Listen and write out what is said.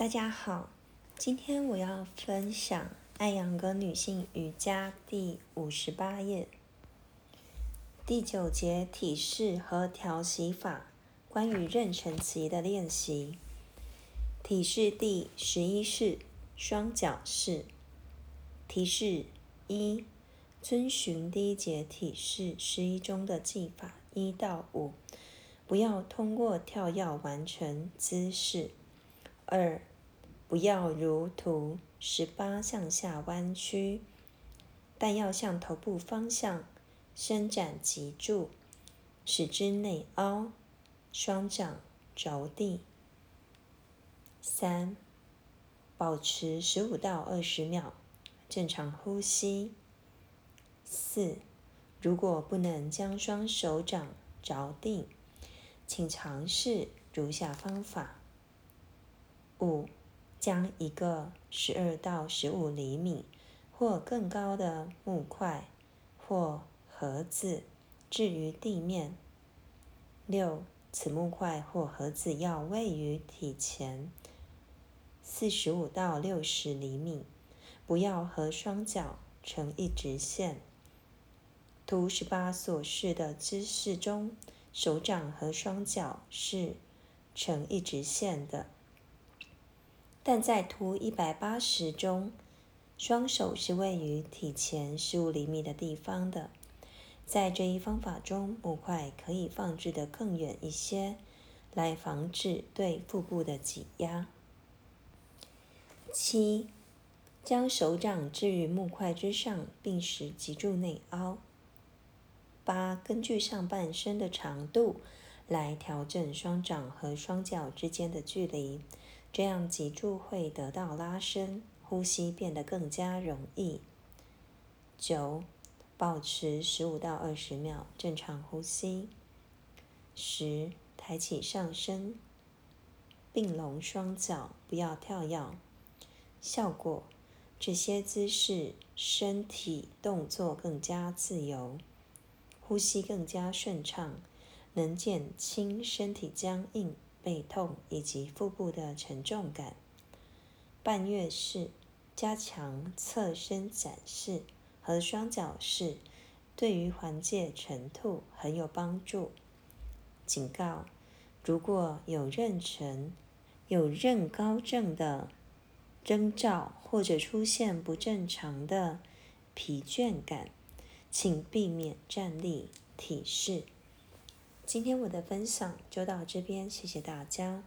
大家好，今天我要分享《爱扬格女性瑜伽》第五十八页第九节体式和调息法，关于妊娠期的练习。体式第十一式双脚式。提示一：遵循第一节体式十一中的技法一到五，不要通过跳跃完成姿势。二不要如图十八向下弯曲，但要向头部方向伸展脊柱，使之内凹，双掌着地。三，保持十五到二十秒正常呼吸。四，如果不能将双手掌着地，请尝试如下方法。五。将一个十二到十五厘米或更高的木块或盒子置于地面。六，此木块或盒子要位于体前四十五到六十厘米，不要和双脚成一直线。图十八所示的姿势中，手掌和双脚是成一直线的。但在图一百八十中，双手是位于体前十五厘米的地方的。在这一方法中，木块可以放置得更远一些，来防止对腹部的挤压。七，将手掌置于木块之上，并使脊柱内凹。八，根据上半身的长度来调整双掌和双脚之间的距离。这样脊柱会得到拉伸，呼吸变得更加容易。九，保持十五到二十秒正常呼吸。十，抬起上身，并拢双脚，不要跳跃。效果：这些姿势身体动作更加自由，呼吸更加顺畅，能减轻身体僵硬。背痛以及腹部的沉重感，半月式加强侧身展示和双脚式，对于缓解沉吐很有帮助。警告：如果有妊娠、有妊高症的征兆，或者出现不正常的疲倦感，请避免站立体式。今天我的分享就到这边，谢谢大家。